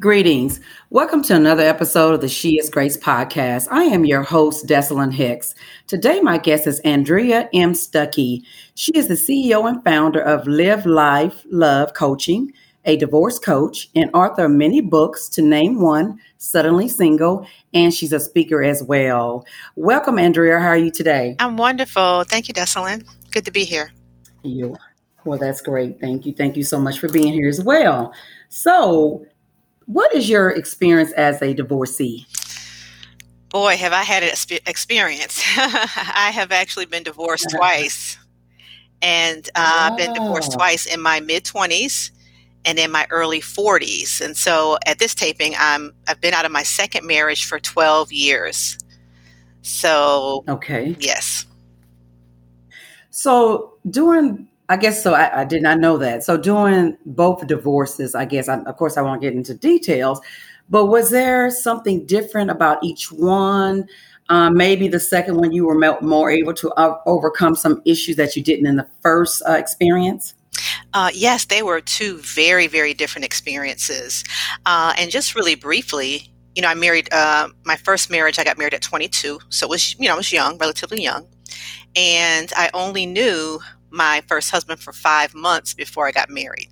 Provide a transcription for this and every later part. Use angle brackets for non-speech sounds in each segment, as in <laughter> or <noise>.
Greetings. Welcome to another episode of the She is Grace podcast. I am your host, Desalyn Hicks. Today, my guest is Andrea M. Stuckey. She is the CEO and founder of Live Life Love Coaching, a divorce coach, and author of many books, to name one, Suddenly Single, and she's a speaker as well. Welcome, Andrea. How are you today? I'm wonderful. Thank you, Desalyn. Good to be here. You. Well, that's great. Thank you. Thank you so much for being here as well. So, what is your experience as a divorcee? Boy, have I had an experience. <laughs> I have actually been divorced uh-huh. twice. And uh, I've been divorced twice in my mid 20s and in my early 40s. And so at this taping, I'm I've been out of my second marriage for 12 years. So, okay. Yes. So, during I guess so. I, I, did not know that. So doing both divorces, I guess, I, of course, I won't get into details, but was there something different about each one? Um, maybe the second one you were more able to uh, overcome some issues that you didn't in the first uh, experience. Uh, yes, they were two very, very different experiences. Uh, and just really briefly, you know, I married uh, my first marriage. I got married at 22, so it was you know I was young, relatively young, and I only knew my first husband for five months before I got married.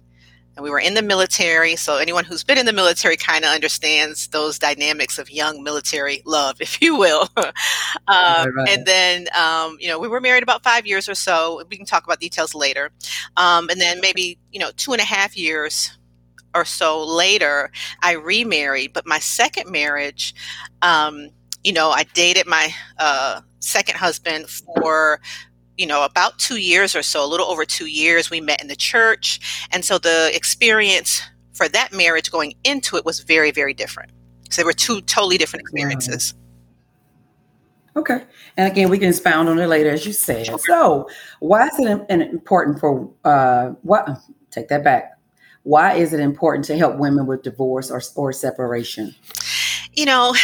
And we were in the military, so anyone who's been in the military kind of understands those dynamics of young military love, <laughs> if you will. <laughs> um, right, right. And then, um, you know, we were married about five years or so. We can talk about details later. Um, and then maybe, you know, two and a half years or so later, I remarried. But my second marriage, um, you know, I dated my uh, second husband for you know, about two years or so, a little over two years, we met in the church. And so the experience for that marriage going into it was very, very different. So they were two totally different experiences. Okay. And again, we can expound on it later, as you said. So, why is it important for uh, what? Take that back. Why is it important to help women with divorce or, or separation? You know,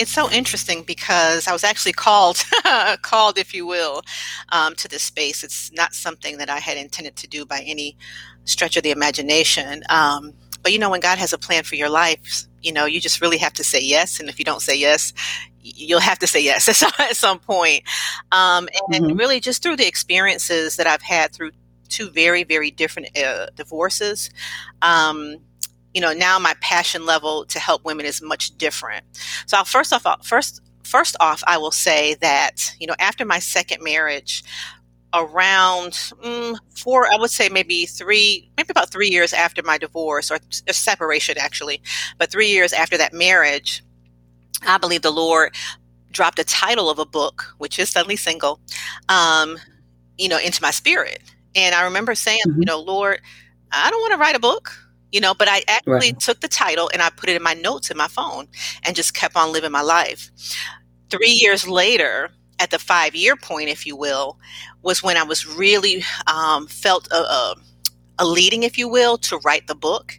it's so interesting because I was actually called, <laughs> called, if you will, um, to this space. It's not something that I had intended to do by any stretch of the imagination. Um, but you know, when God has a plan for your life, you know, you just really have to say yes. And if you don't say yes, you'll have to say yes <laughs> at some point. Um, and mm-hmm. really, just through the experiences that I've had through two very, very different uh, divorces. Um, you know now my passion level to help women is much different. So I'll first off first first off i will say that you know after my second marriage around mm, four i would say maybe three maybe about three years after my divorce or, or separation actually but three years after that marriage i believe the lord dropped a title of a book which is suddenly single um, you know into my spirit. And i remember saying mm-hmm. you know lord i don't want to write a book you know but i actually right. took the title and i put it in my notes in my phone and just kept on living my life three years later at the five year point if you will was when i was really um, felt a, a, a, leading if you will to write the book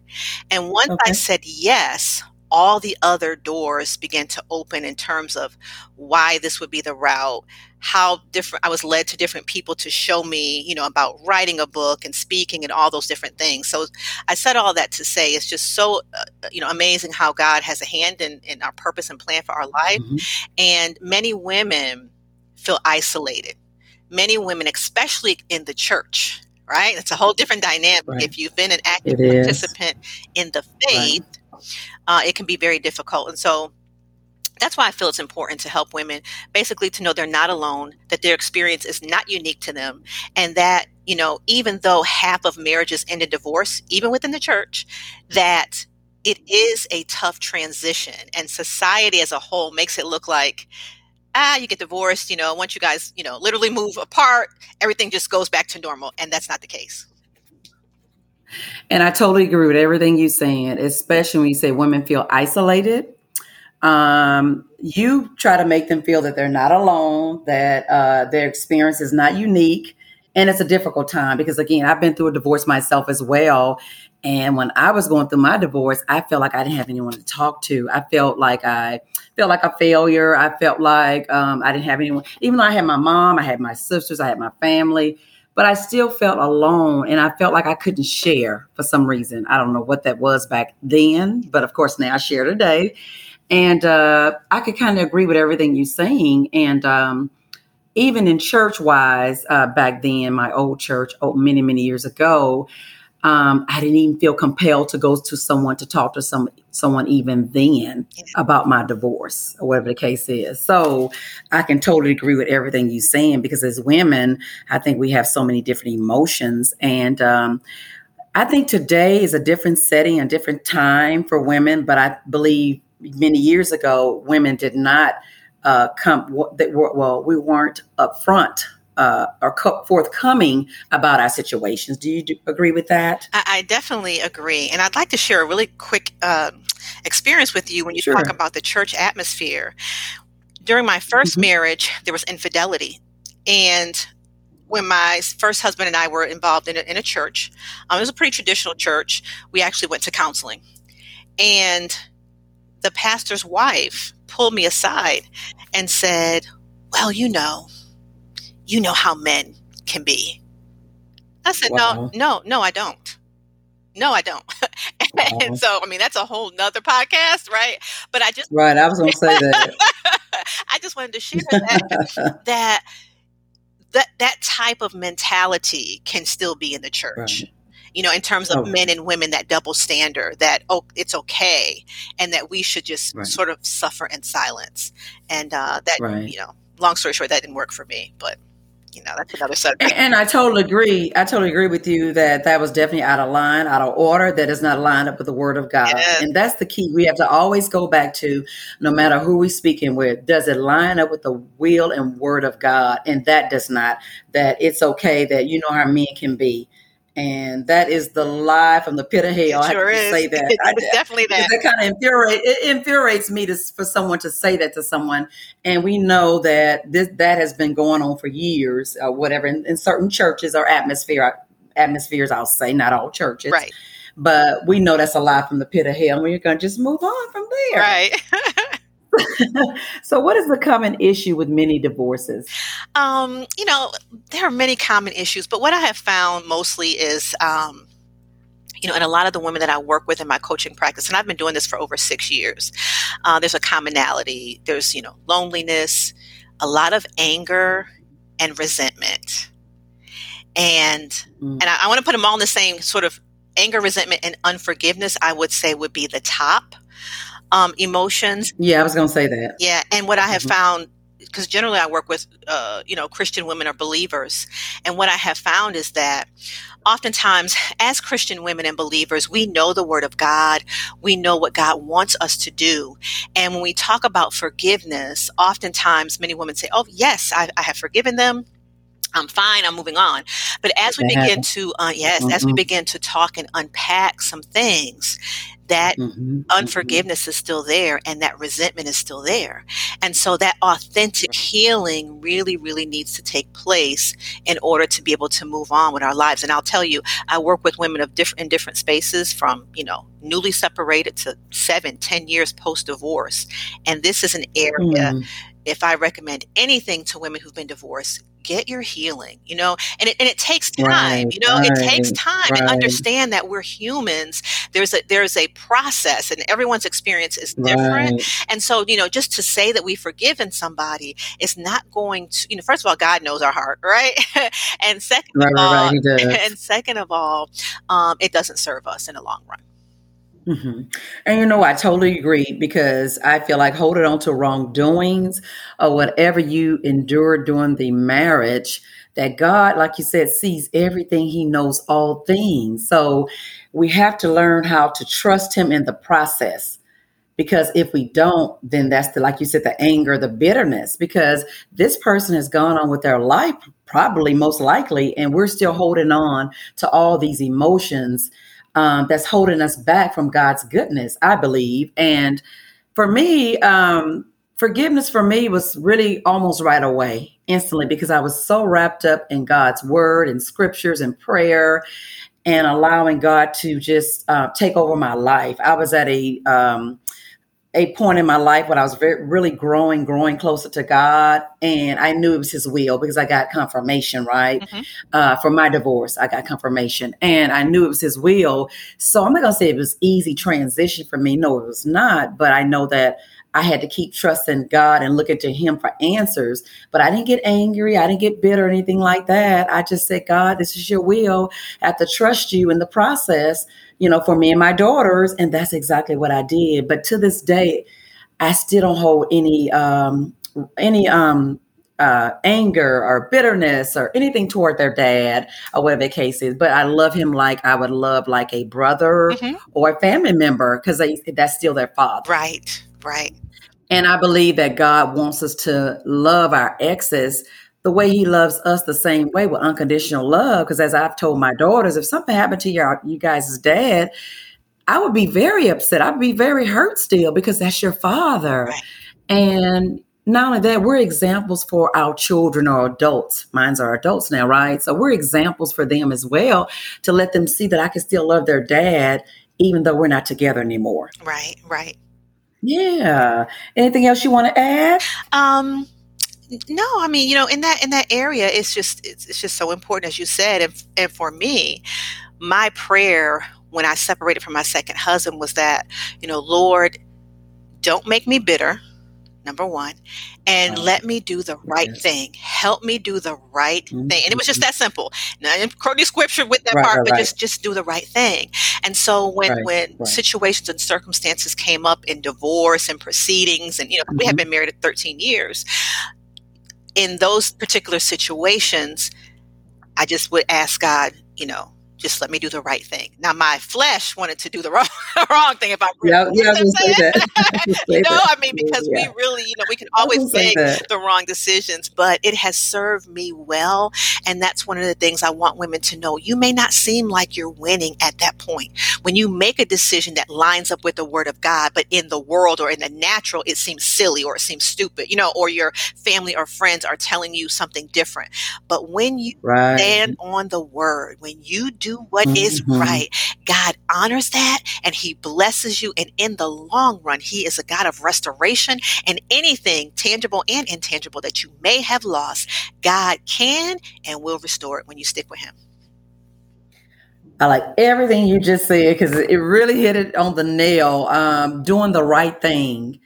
and once okay. i said yes all the other doors began to open in terms of why this would be the route how different i was led to different people to show me you know about writing a book and speaking and all those different things so i said all that to say it's just so uh, you know amazing how god has a hand in, in our purpose and plan for our life mm-hmm. and many women feel isolated many women especially in the church right it's a whole different dynamic right. if you've been an active participant in the faith right. Uh, it can be very difficult and so that's why I feel it's important to help women basically to know they're not alone, that their experience is not unique to them, and that, you know, even though half of marriages end in divorce, even within the church, that it is a tough transition. And society as a whole makes it look like, ah, you get divorced, you know, once you guys, you know, literally move apart, everything just goes back to normal. And that's not the case. And I totally agree with everything you're saying, especially when you say women feel isolated um, you try to make them feel that they're not alone, that uh, their experience is not unique. And it's a difficult time because, again, I've been through a divorce myself as well. And when I was going through my divorce, I felt like I didn't have anyone to talk to. I felt like I felt like a failure. I felt like um, I didn't have anyone, even though I had my mom, I had my sisters, I had my family, but I still felt alone and I felt like I couldn't share for some reason. I don't know what that was back then, but of course now I share today. And uh, I could kind of agree with everything you're saying. And um, even in church wise, uh, back then, my old church, oh, many, many years ago, um, I didn't even feel compelled to go to someone to talk to some someone even then about my divorce or whatever the case is. So I can totally agree with everything you're saying because as women, I think we have so many different emotions and um, I think today is a different setting, a different time for women, but I believe many years ago, women did not uh, come. That were, well, we weren't upfront uh, or forthcoming about our situations. Do you do, agree with that? I, I, definitely agree, and I'd like to share a really quick uh, experience with you when you sure. talk about the church atmosphere. During my 1st mm-hmm. marriage, there was infidelity, and when my first husband and I were involved in a, in a church, um, it was a pretty traditional church. We actually went to counseling, and the pastor's wife pulled me aside and said, Well, you know, you know how men can be. I said, wow. No, no, no, I don't. No, I don't. <laughs> wow. and so, I mean, that's a whole nother podcast, right? But I just. Right. I was going to say that. <laughs> I just wanted to share that, <laughs> that that that type of mentality can still be in the church. Right you know, in terms of oh. men and women, that double standard that, oh, it's okay. And that we should just right. sort of suffer in silence. And uh, that, right. you know, long story short, that didn't work for me. But you know that's another subject. And I totally agree. I totally agree with you that that was definitely out of line, out of order. That is not lined up with the Word of God, yes. and that's the key. We have to always go back to, no matter who we're speaking with, does it line up with the will and Word of God? And that does not. That it's okay that you know how men can be and that is the lie from the pit of hell. Sure I have to say that. <laughs> It's definitely that. That kind of infuriates it infuriates me to, for someone to say that to someone, and we know that this that has been going on for years, or whatever, in, in certain churches or atmosphere atmospheres. I'll say not all churches, right? But we know that's a lie from the pit of hell, and we're going to just move on from there, right? <laughs> <laughs> so, what is the common issue with many divorces? Um, you know, there are many common issues, but what I have found mostly is, um, you know, and a lot of the women that I work with in my coaching practice, and I've been doing this for over six years, uh, there's a commonality. There's, you know, loneliness, a lot of anger and resentment. And mm. and I, I want to put them all in the same sort of anger, resentment, and unforgiveness, I would say would be the top um, emotions. Yeah, I was going to say that. Yeah, and what I have mm-hmm. found because generally I work with uh, you know Christian women or believers, and what I have found is that oftentimes as Christian women and believers, we know the Word of God, we know what God wants us to do, and when we talk about forgiveness, oftentimes many women say, "Oh yes, I, I have forgiven them." I'm fine. I'm moving on. But as we begin to, uh, yes, mm-hmm. as we mm-hmm. begin to talk and unpack some things, that mm-hmm, mm-hmm. unforgiveness mm-hmm. is still there and that resentment is still there. And so that authentic healing really, really needs to take place in order to be able to move on with our lives. And I'll tell you, I work with women of different in different spaces from, you know, newly separated to seven, ten years post divorce. And this is an area mm. if I recommend anything to women who've been divorced, get your healing you know and it, and it takes time right, you know right, it takes time right. and understand that we're humans there's a there's a process and everyone's experience is different. And so you know just to say that we've forgiven somebody is not going to you know first of all god knows our heart <laughs> right? And second of all <laughs> and second of all um, it doesn't serve us in the long run Mm-hmm. And you know, I totally agree because I feel like holding on to wrongdoings or whatever you endured during the marriage, that God, like you said, sees everything, He knows all things. So we have to learn how to trust Him in the process. Because if we don't, then that's the, like you said, the anger, the bitterness, because this person has gone on with their life, probably most likely, and we're still holding on to all these emotions um, that's holding us back from God's goodness, I believe. And for me, um, forgiveness for me was really almost right away, instantly, because I was so wrapped up in God's word and scriptures and prayer and allowing God to just uh, take over my life. I was at a um, a point in my life when I was very, really growing, growing closer to God, and I knew it was His will because I got confirmation, right? Mm-hmm. Uh, for my divorce, I got confirmation, and I knew it was His will. So I'm not gonna say it was easy transition for me. No, it was not. But I know that I had to keep trusting God and looking to Him for answers. But I didn't get angry. I didn't get bitter or anything like that. I just said, God, this is your will. I have to trust you in the process you know, for me and my daughters. And that's exactly what I did. But to this day, I still don't hold any um any um uh, anger or bitterness or anything toward their dad or whatever the case is. But I love him like I would love like a brother mm-hmm. or a family member because that's still their father. Right, right. And I believe that God wants us to love our exes the way he loves us the same way with unconditional love. Because as I've told my daughters, if something happened to your you guys' dad, I would be very upset. I'd be very hurt still because that's your father. Right. And not only that, we're examples for our children or adults. Mine's are adults now, right? So we're examples for them as well to let them see that I can still love their dad even though we're not together anymore. Right, right. Yeah. Anything else you want to add? Um no, I mean, you know, in that in that area, it's just it's, it's just so important, as you said, and and for me, my prayer when I separated from my second husband was that, you know, Lord, don't make me bitter number one, and let me do the right yes. thing. Help me do the right mm-hmm. thing. And it was just that simple. Now, quote scripture with that right, part, right, but just just do the right thing. And so when when situations and circumstances came up in divorce and proceedings, and you know, mm-hmm. we had been married 13 years, in those particular situations, I just would ask God, you know, just let me do the right thing. Now, my flesh wanted to do the <laughs> wrong, wrong thing if I'm yeah, yeah, <laughs> <laughs> you know, I mean, because yeah. we really, you know, we can always make the wrong decisions, but it has served me well. And that's one of the things I want women to know. You may not seem like you're winning at that point. When you make a decision that lines up with the word of God, but in the world or in the natural, it seems silly or it seems stupid, you know, or your family or friends are telling you something different. But when you right. stand on the word, when you do do what mm-hmm. is right. God honors that and he blesses you. And in the long run, he is a God of restoration and anything tangible and intangible that you may have lost, God can and will restore it when you stick with him. I like everything you just said because it really hit it on the nail. Um, doing the right thing.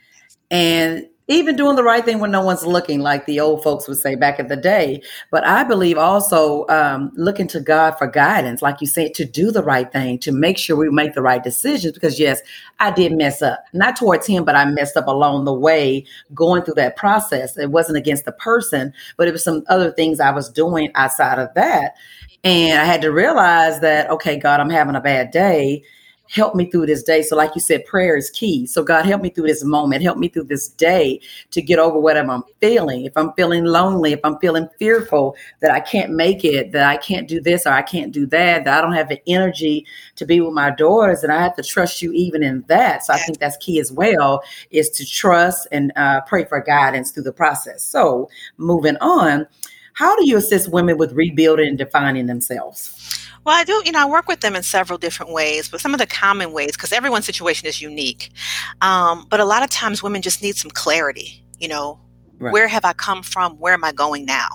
And even doing the right thing when no one's looking, like the old folks would say back in the day. But I believe also um, looking to God for guidance, like you said, to do the right thing, to make sure we make the right decisions. Because yes, I did mess up, not towards him, but I messed up along the way going through that process. It wasn't against the person, but it was some other things I was doing outside of that. And I had to realize that, okay, God, I'm having a bad day help me through this day. So, like you said, prayer is key. So, God, help me through this moment. Help me through this day to get over whatever I'm feeling. If I'm feeling lonely, if I'm feeling fearful that I can't make it, that I can't do this or I can't do that, that I don't have the energy to be with my daughters, and I have to trust you even in that. So, I think that's key as well is to trust and uh, pray for guidance through the process. So, moving on, how do you assist women with rebuilding and defining themselves? Well, I do, you know, I work with them in several different ways, but some of the common ways, because everyone's situation is unique. Um, but a lot of times women just need some clarity, you know, right. where have I come from? Where am I going now?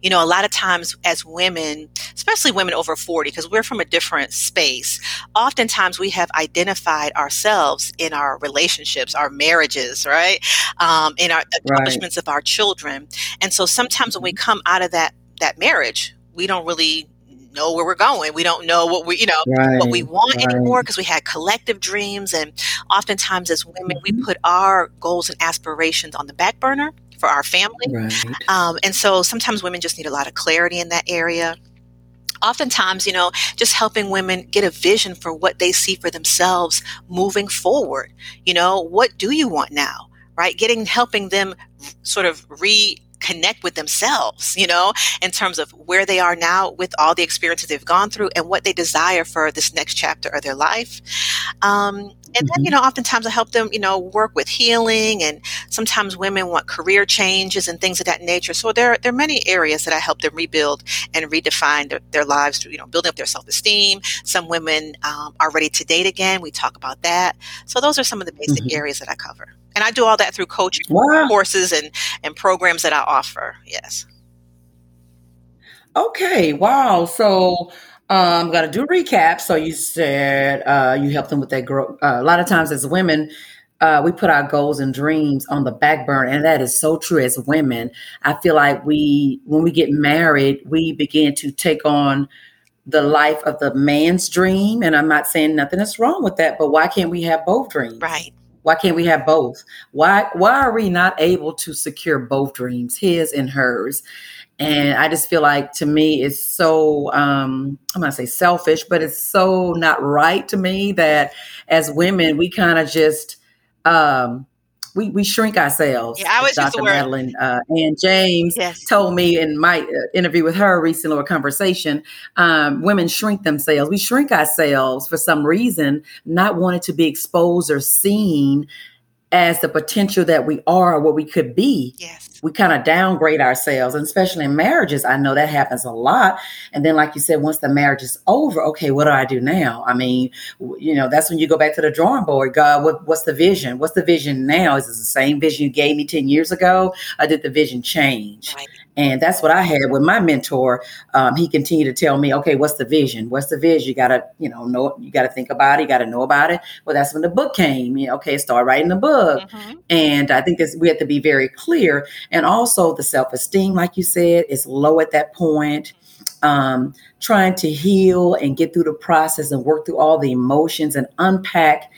You know, a lot of times as women, especially women over 40, because we're from a different space, oftentimes we have identified ourselves in our relationships, our marriages, right? Um, in our accomplishments right. of our children. And so sometimes when we mm-hmm. come out of that, that marriage, we don't really know where we're going. We don't know what we, you know, right, what we want right. anymore because we had collective dreams. And oftentimes as women, mm-hmm. we put our goals and aspirations on the back burner for our family. Right. Um, and so sometimes women just need a lot of clarity in that area oftentimes, you know, just helping women get a vision for what they see for themselves moving forward. You know, what do you want now? Right? Getting, helping them sort of re connect with themselves, you know, in terms of where they are now with all the experiences they've gone through and what they desire for this next chapter of their life. Um, and then, you Mhm. know, oftentimes I help them, you know, work with healing and sometimes women want career changes and things of that nature. So there, there are many areas that I help them rebuild and redefine their, their lives through, you know, building up their self-esteem. Some women um, are ready to date again. We talk about that. So those are some of the basic Mhm. areas that I cover. And I do all that through coaching Wow. courses and, and programs that I offer. Yes. Okay. Wow. So um, got to do recap. So you said uh, you help them with that growth. Uh, a lot of times as women, uh, we put our goals and dreams on the back burner, and that is so true. As women, I feel like we, when we get married, we begin to take on the life of the man's dream. And I'm not saying nothing is wrong with that, but why can't we have both dreams? Right. Why can't we have both? Why why are we not able to secure both dreams, his and hers? And I just feel like to me it's so um I'm gonna say selfish, but it's so not right to me that as women we kind of just um we, we shrink ourselves. Yeah, I the Dr. Madeline uh, and James Yes. told me in my uh, interview with her recently or conversation, um, women shrink themselves. We shrink ourselves for some reason, not wanting to be exposed or seen as the potential that we are or what we could be. Yes. We kind of downgrade ourselves, and especially in marriages, I know that happens a lot. And then, like you said, once the marriage is over, okay, what do I do now? I mean, you know, that's when you go back to the drawing board. God, what, what's the vision? What's the vision now? Is it the same vision you gave me 10 years ago? Or did the vision change? Right. And that's what I had with my mentor. Um, he continued to tell me, okay, what's the vision? What's the vision? You gotta, you know, know you gotta think about it, you gotta know about it. Well, that's when the book came. You know, okay, start writing the book. Mhm. And I think we have to be very clear. And also the self-esteem, like you said, is low at that point. Um, trying to heal and get through the process and work through all the emotions and unpack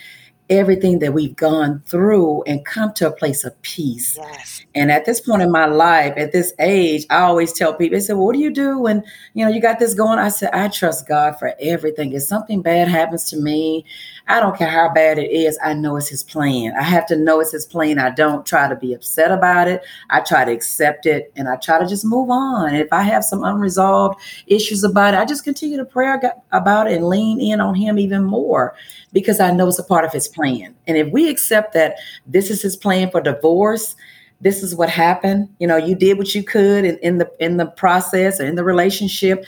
everything that we've gone through and come to a place of peace. Yes. And at this point in my life, at this age, I always tell people, they say, well, what do you do when, you know, you got this going? I said, I trust God for everything. If something bad happens to me, I don't care how bad it is. I know it's his plan. I have to know it's his plan. I don't try to be upset about it. I try to accept it and I try to just move on. If I have some unresolved issues about it, I just continue to pray about it and lean in on him even more because I know it's a part of his plan. And if we accept that this is his plan for divorce, this is what happened. You know, you did what you could in, in the in the process or in the relationship.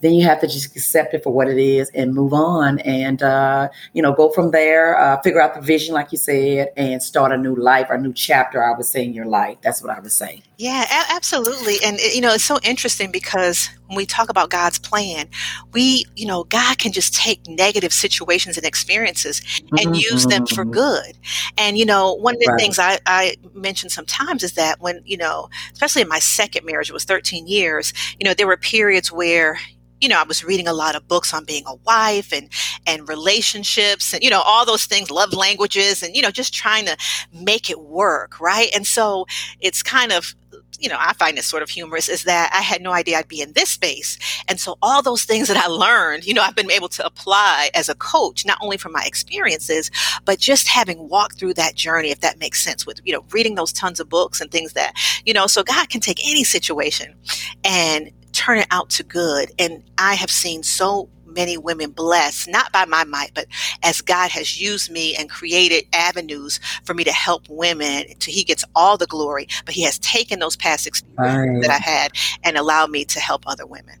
Then you have to just accept it for what it is and move on, and uh, you know, go from there. Uh, figure out the vision, like you said, and start a new life, or a new chapter. I would say in your life. That's what I would say. Yeah, a- absolutely. And it- you know, it's so interesting because when we talk about God's plan, we, you know, God can just take negative situations and experiences and use them for Mhm. good. And you know, one of the Right. things I, I mention sometimes is that when, you know, especially in my second marriage, it was 13 years, you know, there were periods where you know, I was reading a lot of books on being a wife and and relationships and you know all those things, love languages, and you know just trying to make it work, right? And so it's kind of you know, I find it sort of humorous is that I had no idea I'd be in this space. And so all those things that I learned, you know, I've been able to apply as a coach, not only from my experiences, but just having walked through that journey, if that makes sense, with, you know, reading those tons of books and things that, you know, so God can take any situation and turn it out to good. And I have seen so many women blessed, not by my might, but as God has used me and created avenues for me to help women. To He gets all the glory, but He has taken those past experiences Right. that I had and allowed me to help other women.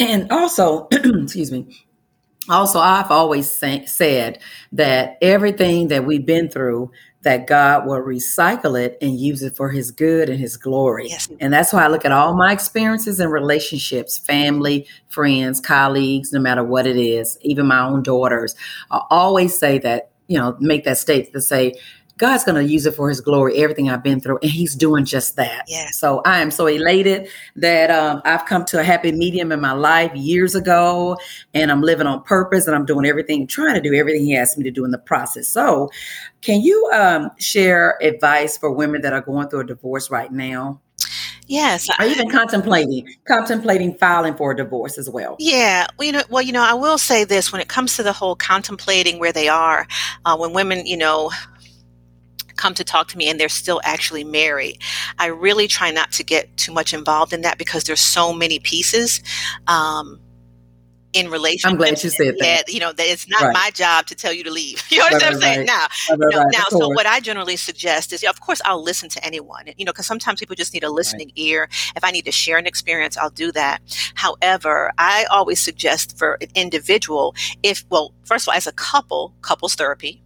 And also, <clears throat> excuse me. Also, I've always say, said that everything that we've been through, that God will recycle it and use it for His good and His glory. Yes. And that's why I look at all my experiences and relationships, family, friends, colleagues, no matter what it is, even my own daughters. I always say that, you know, make that statement to say, God's going to use it for his glory, everything I've been through, and he's doing just that. Yes. So I am so elated that um, I've come to a happy medium in my life years ago, and I'm living on purpose and I'm doing everything, trying to do everything he asked me to do in the process. So, can you um, share advice for women that are going through a divorce right now? Yes. Or even contemplating, contemplating filing for a divorce as well. Yeah, well, you know, well, you know, I will say this: when it comes to the whole contemplating where they are, uh, when women, you know, come to talk to me and they're still actually married, I really try not to get too much involved in that because there's so many pieces. Um, in relationships. I'm glad you said that. you know, that it's not right. my job to tell you to leave. <laughs> You know what right, I'm saying? Right. Now, you know, now, so what I generally suggest is, of course, I'll listen to anyone. You know, because sometimes people just need a listening ear. If I need to share an experience, I'll do that. However, I always suggest for an individual, if well, first of all, as a couple, couples therapy.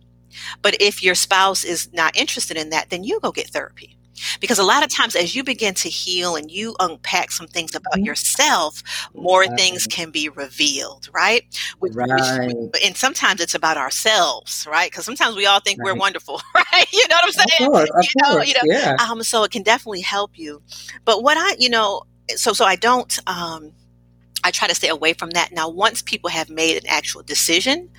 But if your spouse is not interested in that, then you go get therapy because a lot of times, as you begin to heal and you unpack some things about mm-hmm. yourself, more right. things can be revealed, right? Which, right. Which, and sometimes it's about ourselves, right? Because sometimes we all think right. we're wonderful, <laughs> right? You know what I'm saying? Of course, of you know, course. you know. Yeah. Um, so it can definitely help you. But what I, you know, so so I don't. Um, I try to stay away from that. Now, once people have made an actual decision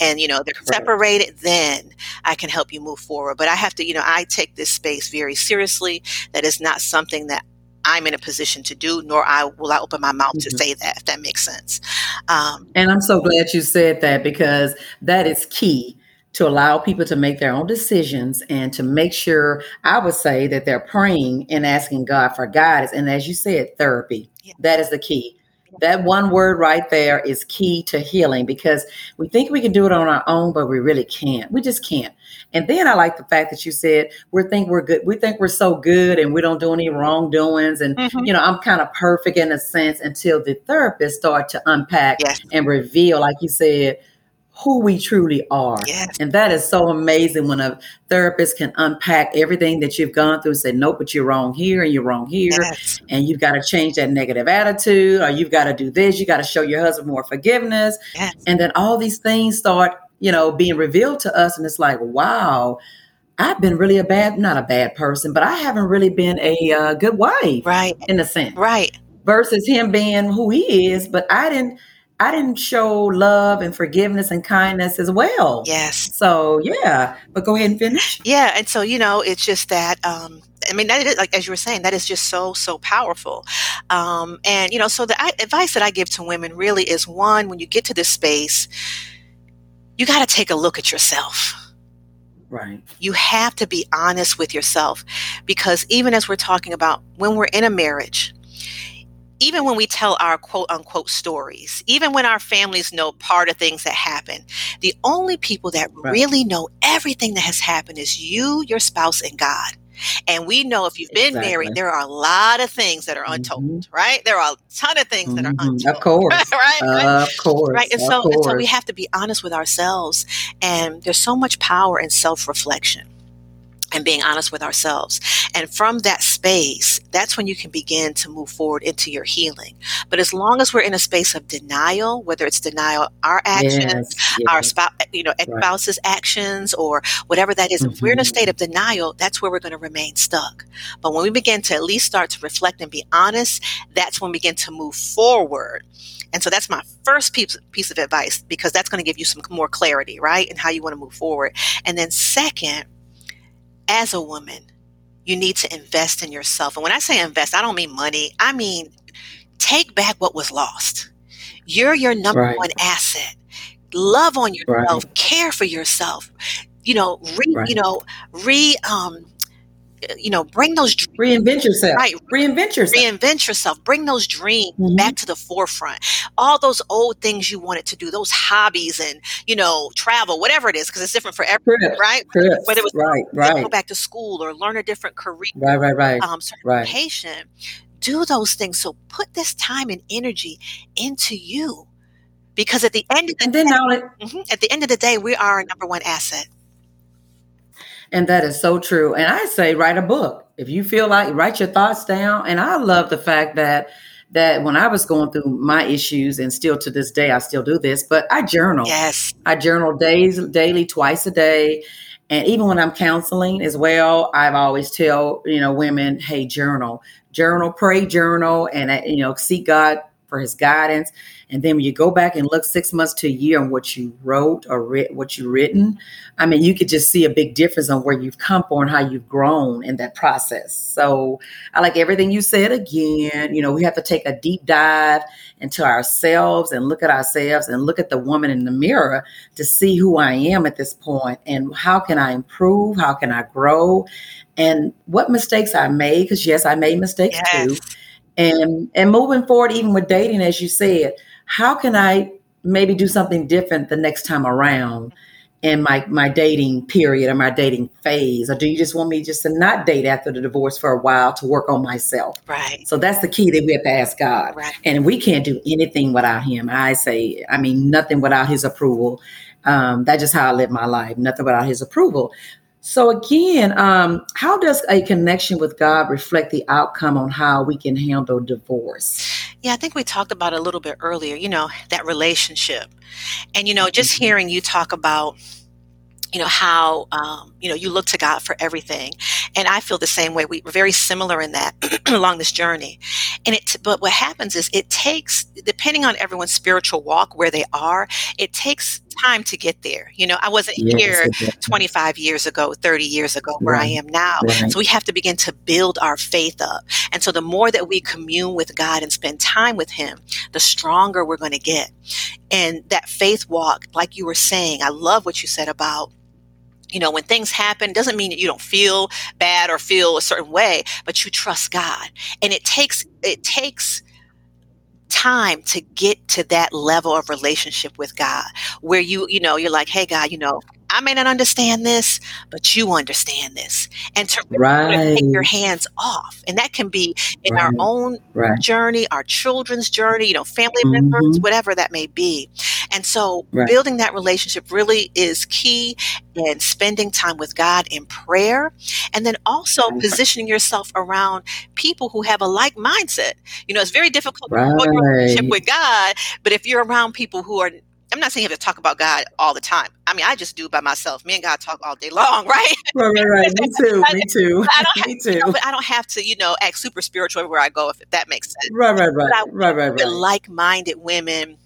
and, you know, they're right. separated, then I can help you move forward. But I have to, you know, I take this space very seriously. That is not something that I'm in a position to do, nor I will I open my mouth mm-hmm. to say that, if that makes sense. Um, and I'm so glad you said that because that is key to allow people to make their own decisions and to make sure I would say that they're praying and asking God for guidance. And as you said, therapy. Yeah. That is the key that one word right there is key to healing because we think we can do it on our own, but we really can't. We just can't. And then I like the fact that you said we think we're good. We think we're so good and we don't do any wrongdoings. And mm-hmm. you know, I'm kind of perfect in a sense until the therapist start to unpack yes. and reveal, like you said, who we truly are. Yes. And that is so amazing when a therapist can unpack everything that you've gone through and say, nope, but you're wrong here and you're wrong here. Yes. And you've got to change that negative attitude or you've got to do this. You got to show your husband more forgiveness. Yes. And then all these things start, you know, being revealed to us. And it's like, wow, I've been really a bad, not a bad person, but I haven't really been a uh, good wife. Right. In a sense. Right. Versus him being who he is. But I didn't, I didn't show love and forgiveness and kindness as well. Yes. So yeah, but go ahead and finish. Yeah, and so you know, it's just that. Um, I mean, that is like as you were saying, that is just so so powerful. Um, and you know, so the advice that I give to women really is one: when you get to this space, you got to take a look at yourself. Right. You have to be honest with yourself because even as we're talking about when we're in a marriage, even when we tell our quote unquote stories, even when our families know part of things that happen, the only people that right. really know everything that has happened is you, your spouse, and God. And we know if you've been exactly. married, there are a lot of things that are untold, mm-hmm. right? There are a ton of things mm-hmm. that are mm-hmm. untold. <laughs> Of course. right? Uh, of course. Right. And so, and so we have to be honest with ourselves. And there's so much power in self reflection and being honest with ourselves. And from that space, that's when you can begin to move forward into your healing. But as long as we're in a space of denial, whether it's denial our actions, yes, yes. our spouse, you know, spouse's actions, or whatever that is, mm-hmm. if we're in a mm-hmm. state of denial, that's where we're going to remain stuck. But when we begin to at least start to reflect and be honest, that's when we begin to move forward. And so that's my first piece, piece of advice because that's going to give you some more clarity, right? And how you want to move forward. And then second, as a woman, you need to invest in yourself. And when I say invest, I don't mean money. I mean take back what was lost. You're your number right. one asset. Love on yourself, right. care for yourself. You know, re, right. you know, re um you know, bring those reinvent yourself. Right. Reinvent yourself. Reinvent yourself. Bring those dreams mm-hmm. back to the forefront. All those old things you wanted to do, those hobbies and, you know, travel, whatever it is, because it's different for everyone, right? Trips. Whether it was right, right. go back to school or learn a different career. Right, right, right. Um, certification. Right. Do those things. So put this time and energy into you. Because at the end of the and then day, mm-hmm, at the end of the day, we are our number one asset. And that is so true. And I say write a book. If you feel like write your thoughts down. And I love the fact that that when I was going through my issues, and still to this day, I still do this, but I journal. Yes. I journal days, daily, twice a day. And even when I'm counseling as well, I've always tell, you know, women, hey, journal, journal, pray, journal, and, uh, you know, seek God for his guidance. And then when you go back and look six months to a year on what you wrote or writ, what you written, I mean, you could just see a big difference on where you've come from and how you've grown in that process. So I like everything you said again. You know, we have to take a deep dive into ourselves and look at ourselves and look at the woman in the mirror to see who I am at this point and how can I improve? How can I grow? And what mistakes I made, because yes, I made mistakes yes. too and and moving forward even with dating as you said how can i maybe do something different the next time around in my my dating period or my dating phase? Or do you just want me just to not date after the divorce for a while to work on myself? Right. So that's the key that we have to ask god. Right. and we can't do anything without him. I say i mean nothing without his approval. Um, that's just how i live my life. Nothing without his approval so again um, how does a connection with god reflect the outcome on how we can handle divorce yeah, I think we talked about a little bit earlier, you know, that relationship. And, you know, just mm-hmm. hearing you talk about, you know, how, um, you know, you look to God for everything. And I feel the same way. We, are very similar in that <clears throat> along this journey. And it, but what happens is it takes, depending on everyone's spiritual walk, where they are, it takes time to get there. You know, I wasn't yes, here 25 years ago, 30 years ago, where right. I am now. Right. So we have to begin to build our faith up. And so the more that we commune with God and spend time with Him, the stronger we're going to get. And that faith walk, like you were saying, I love what you said about you know, when things happen, doesn't mean that you don't feel bad or feel a certain way, but you trust God. And it takes, it takes time to get to that level of relationship with God where you, you know, you're like, hey, God, you know, I may not understand this, but you understand this. And to right. take your hands off. And that can be in right. our own right. journey, our children's journey, you know, family mm-hmm. members, whatever that may be. And so building that relationship really is key in spending time with God in prayer. And then also positioning yourself around people who have a like mindset. You know, it's very difficult to build a relationship with God, but if you're around people who are I'm not saying you have to talk about God all the time. I mean, I just do by myself. Me and God talk all day <laughs> long, right? Right, right, right. Me too. <laughs> Me too. <laughs> me too. You know, but I don't have to, you know, act super spiritual everywhere I go, if that makes sense. Right, right, right. I, right, right, right. Like-minded women,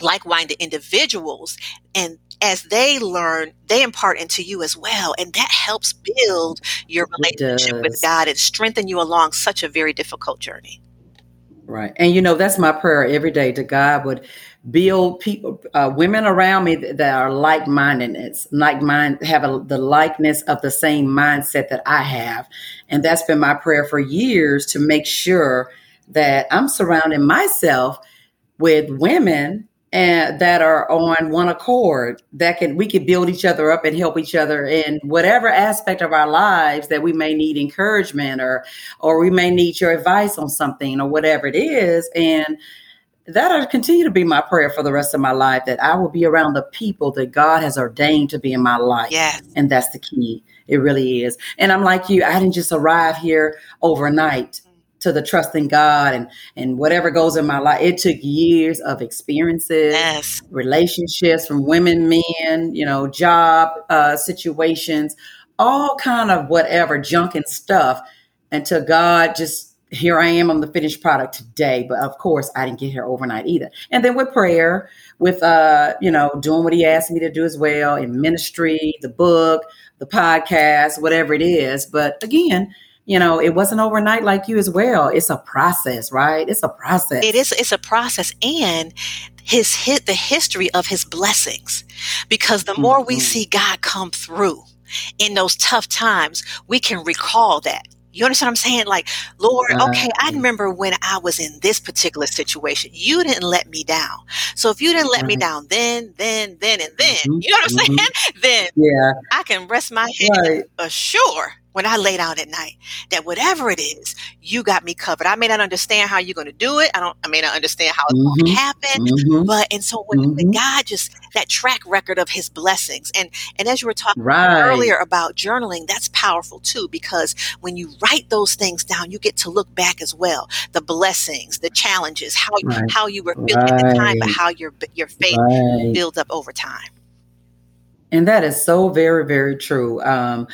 like-minded individuals, and as they learn, they impart into you as well, and that helps build your relationship with God and strengthen you along such a very difficult journey. Right, and you know that's my prayer every day to God would build people, uh, women around me that, are like mindedness, like mind, have a, the likeness of the same mindset that I have. And that's been my prayer for years to make sure that I'm surrounding myself with women and that are on one accord that can we can build each other up and help each other in whatever aspect of our lives that we may need encouragement or or we may need your advice on something or whatever it is and that'll continue to be my prayer for the rest of my life that I will be around the people that God has ordained to be in my life. Yes. And that's the key. It really is. And I'm like you, I didn't just arrive here overnight to the trust in God and and whatever goes in my life. It took years of experiences, yes. relationships from women, men, you know, job uh, situations, all kind of whatever junk and stuff until God just here I am on the finished product today. But of course, I didn't get here overnight either. And then with prayer, with uh, you know, doing what he asked me to do as well in ministry, the book, the podcast, whatever it is. But again, you know, it wasn't overnight like you as well. It's a process, right? It's a process. It is. It's a process, and his hit the history of his blessings, because the more mm-hmm. we see God come through in those tough times, we can recall that you understand what I'm saying? Like, Lord, okay, I remember when I was in this particular situation. You didn't let me down. So if you didn't let me down then, then, then, and then, mm-hmm. <laughs> you know what I'm mm-hmm. saying? Then yeah. I can rest my head right. assure when I lay down at night that whatever it is, you got me covered. I may not understand how you're going to do it. I don't, I may not understand how it's mm-hmm. going to happen, mm-hmm. but, and so when, mm-hmm. God just, that track record of his blessings. And, and as you were talking right. earlier about journaling, that's powerful too, because when you write those things down, you get to look back as well. The blessings, the challenges, how, right. how you were feeling right. at the time, but how your, your faith builds up over time. And that is so very, very true. Um,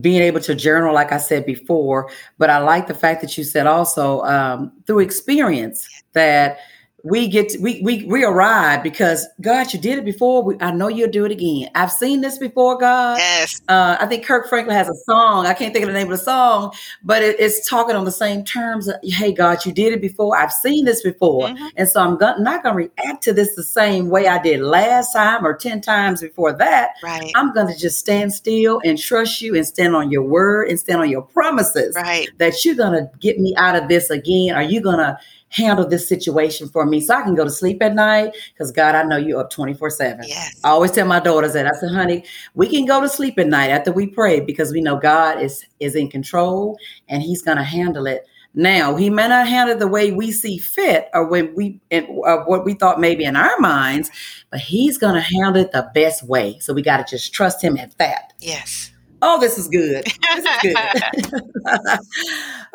being able to journal, like I said before, but I like the fact that you said also um, through experience that we get to, we we we arrive because God, you did it before. We, I know you'll do it again. I've seen this before, God. Yes. Uh, I think Kirk Franklin has a song. I can't think of the name of the song, but it, it's talking on the same terms. Of, hey, God, you did it before. I've seen this before, mm-hmm. and so I'm go- not going to react to this the same way I did last time or ten times before that. Right. I'm going to just stand still and trust you and stand on your word and stand on your promises. Right. That you're going to get me out of this again. Are you going to handle this situation for me so I can go to sleep at night. Because God, I know you up 24-7. Yes. I always tell my daughters that. I said, honey, we can go to sleep at night after we pray because we know God is is in control and He's gonna handle it. Now, he may not handle it the way we see fit or when we and uh, what we thought maybe in our minds, but he's going to handle it the best way. So we got to just trust him at that. Yes. Oh, this is good. This is good.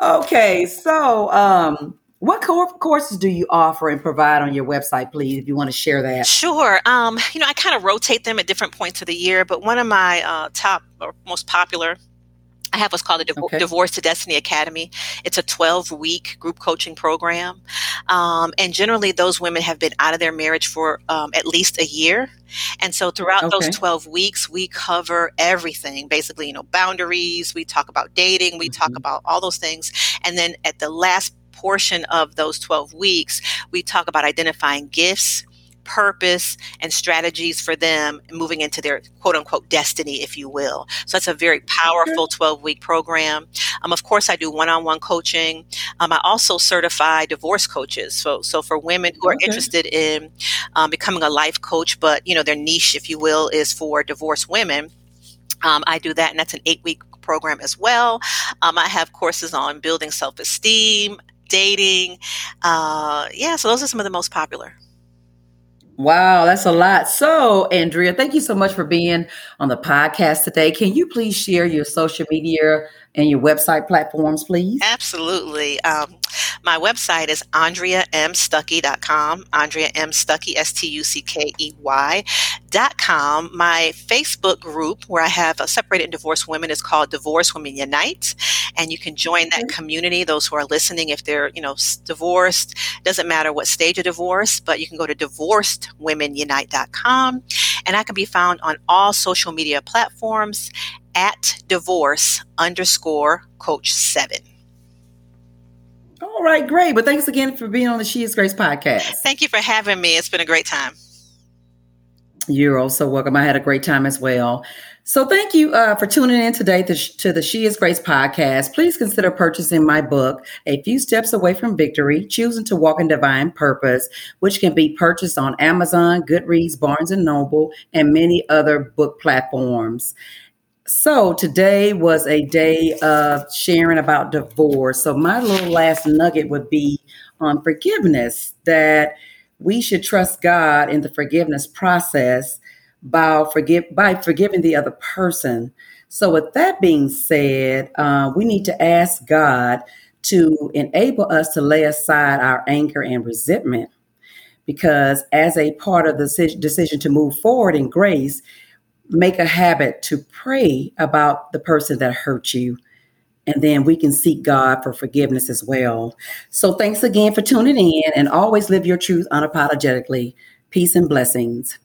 <laughs> <laughs> okay, so um, what courses do you offer and provide on your website, please, if you want to share that? Sure. Um, you know, I kind of rotate them at different points of the year, but one of my uh, top or most popular I have what's called the okay. Divorce to Destiny Academy. It's a 12 week group coaching program. Um, and generally, those women have been out of their marriage for um, at least a year. And so, throughout okay. those 12 weeks, we cover everything basically, you know, boundaries, we talk about dating, we mm-hmm. talk about all those things. And then at the last portion of those 12 weeks, we talk about identifying gifts purpose and strategies for them moving into their quote unquote destiny, if you will. So that's a very powerful 12 week program. Um, of course, I do one on one coaching. Um, I also certify divorce coaches. So, so for women who are okay. interested in um, becoming a life coach, but you know, their niche, if you will, is for divorced women. Um, I do that, and that's an eight week program as well. Um, I have courses on building self esteem, dating. Uh, yeah, so those are some of the most popular. Wow, that's a lot. So, Andrea, thank you so much for being on the podcast today. Can you please share your social media and your website platforms, please? Absolutely. Um, my website is AndreaMStuckey.com, Andrea M. Stuckey, S T U C K E Y.com. My Facebook group, where I have a separated and divorced women, is called Divorced Women Unite. And you can join that community, those who are listening, if they're, you know, divorced, doesn't matter what stage of divorce, but you can go to divorcedwomenunite.com. And I can be found on all social media platforms at divorce underscore coach seven. All right, great. But thanks again for being on the She is Grace podcast. Thank you for having me. It's been a great time. You're also welcome. I had a great time as well. So, thank you uh, for tuning in today to, to, the She is Grace podcast. Please consider purchasing my book, A Few Steps Away from Victory Choosing to Walk in Divine Purpose, which can be purchased on Amazon, Goodreads, Barnes and Noble, and many other book platforms. So today was a day of sharing about divorce. So my little last nugget would be on forgiveness that we should trust God in the forgiveness process by forgive by forgiving the other person. So with that being said, uh, we need to ask God to enable us to lay aside our anger and resentment because as a part of the decision to move forward in grace make a habit to pray about the person that hurt you. And then we can seek God for forgiveness as well. So thanks again for tuning in and always live your truth unapologetically. Peace and blessings.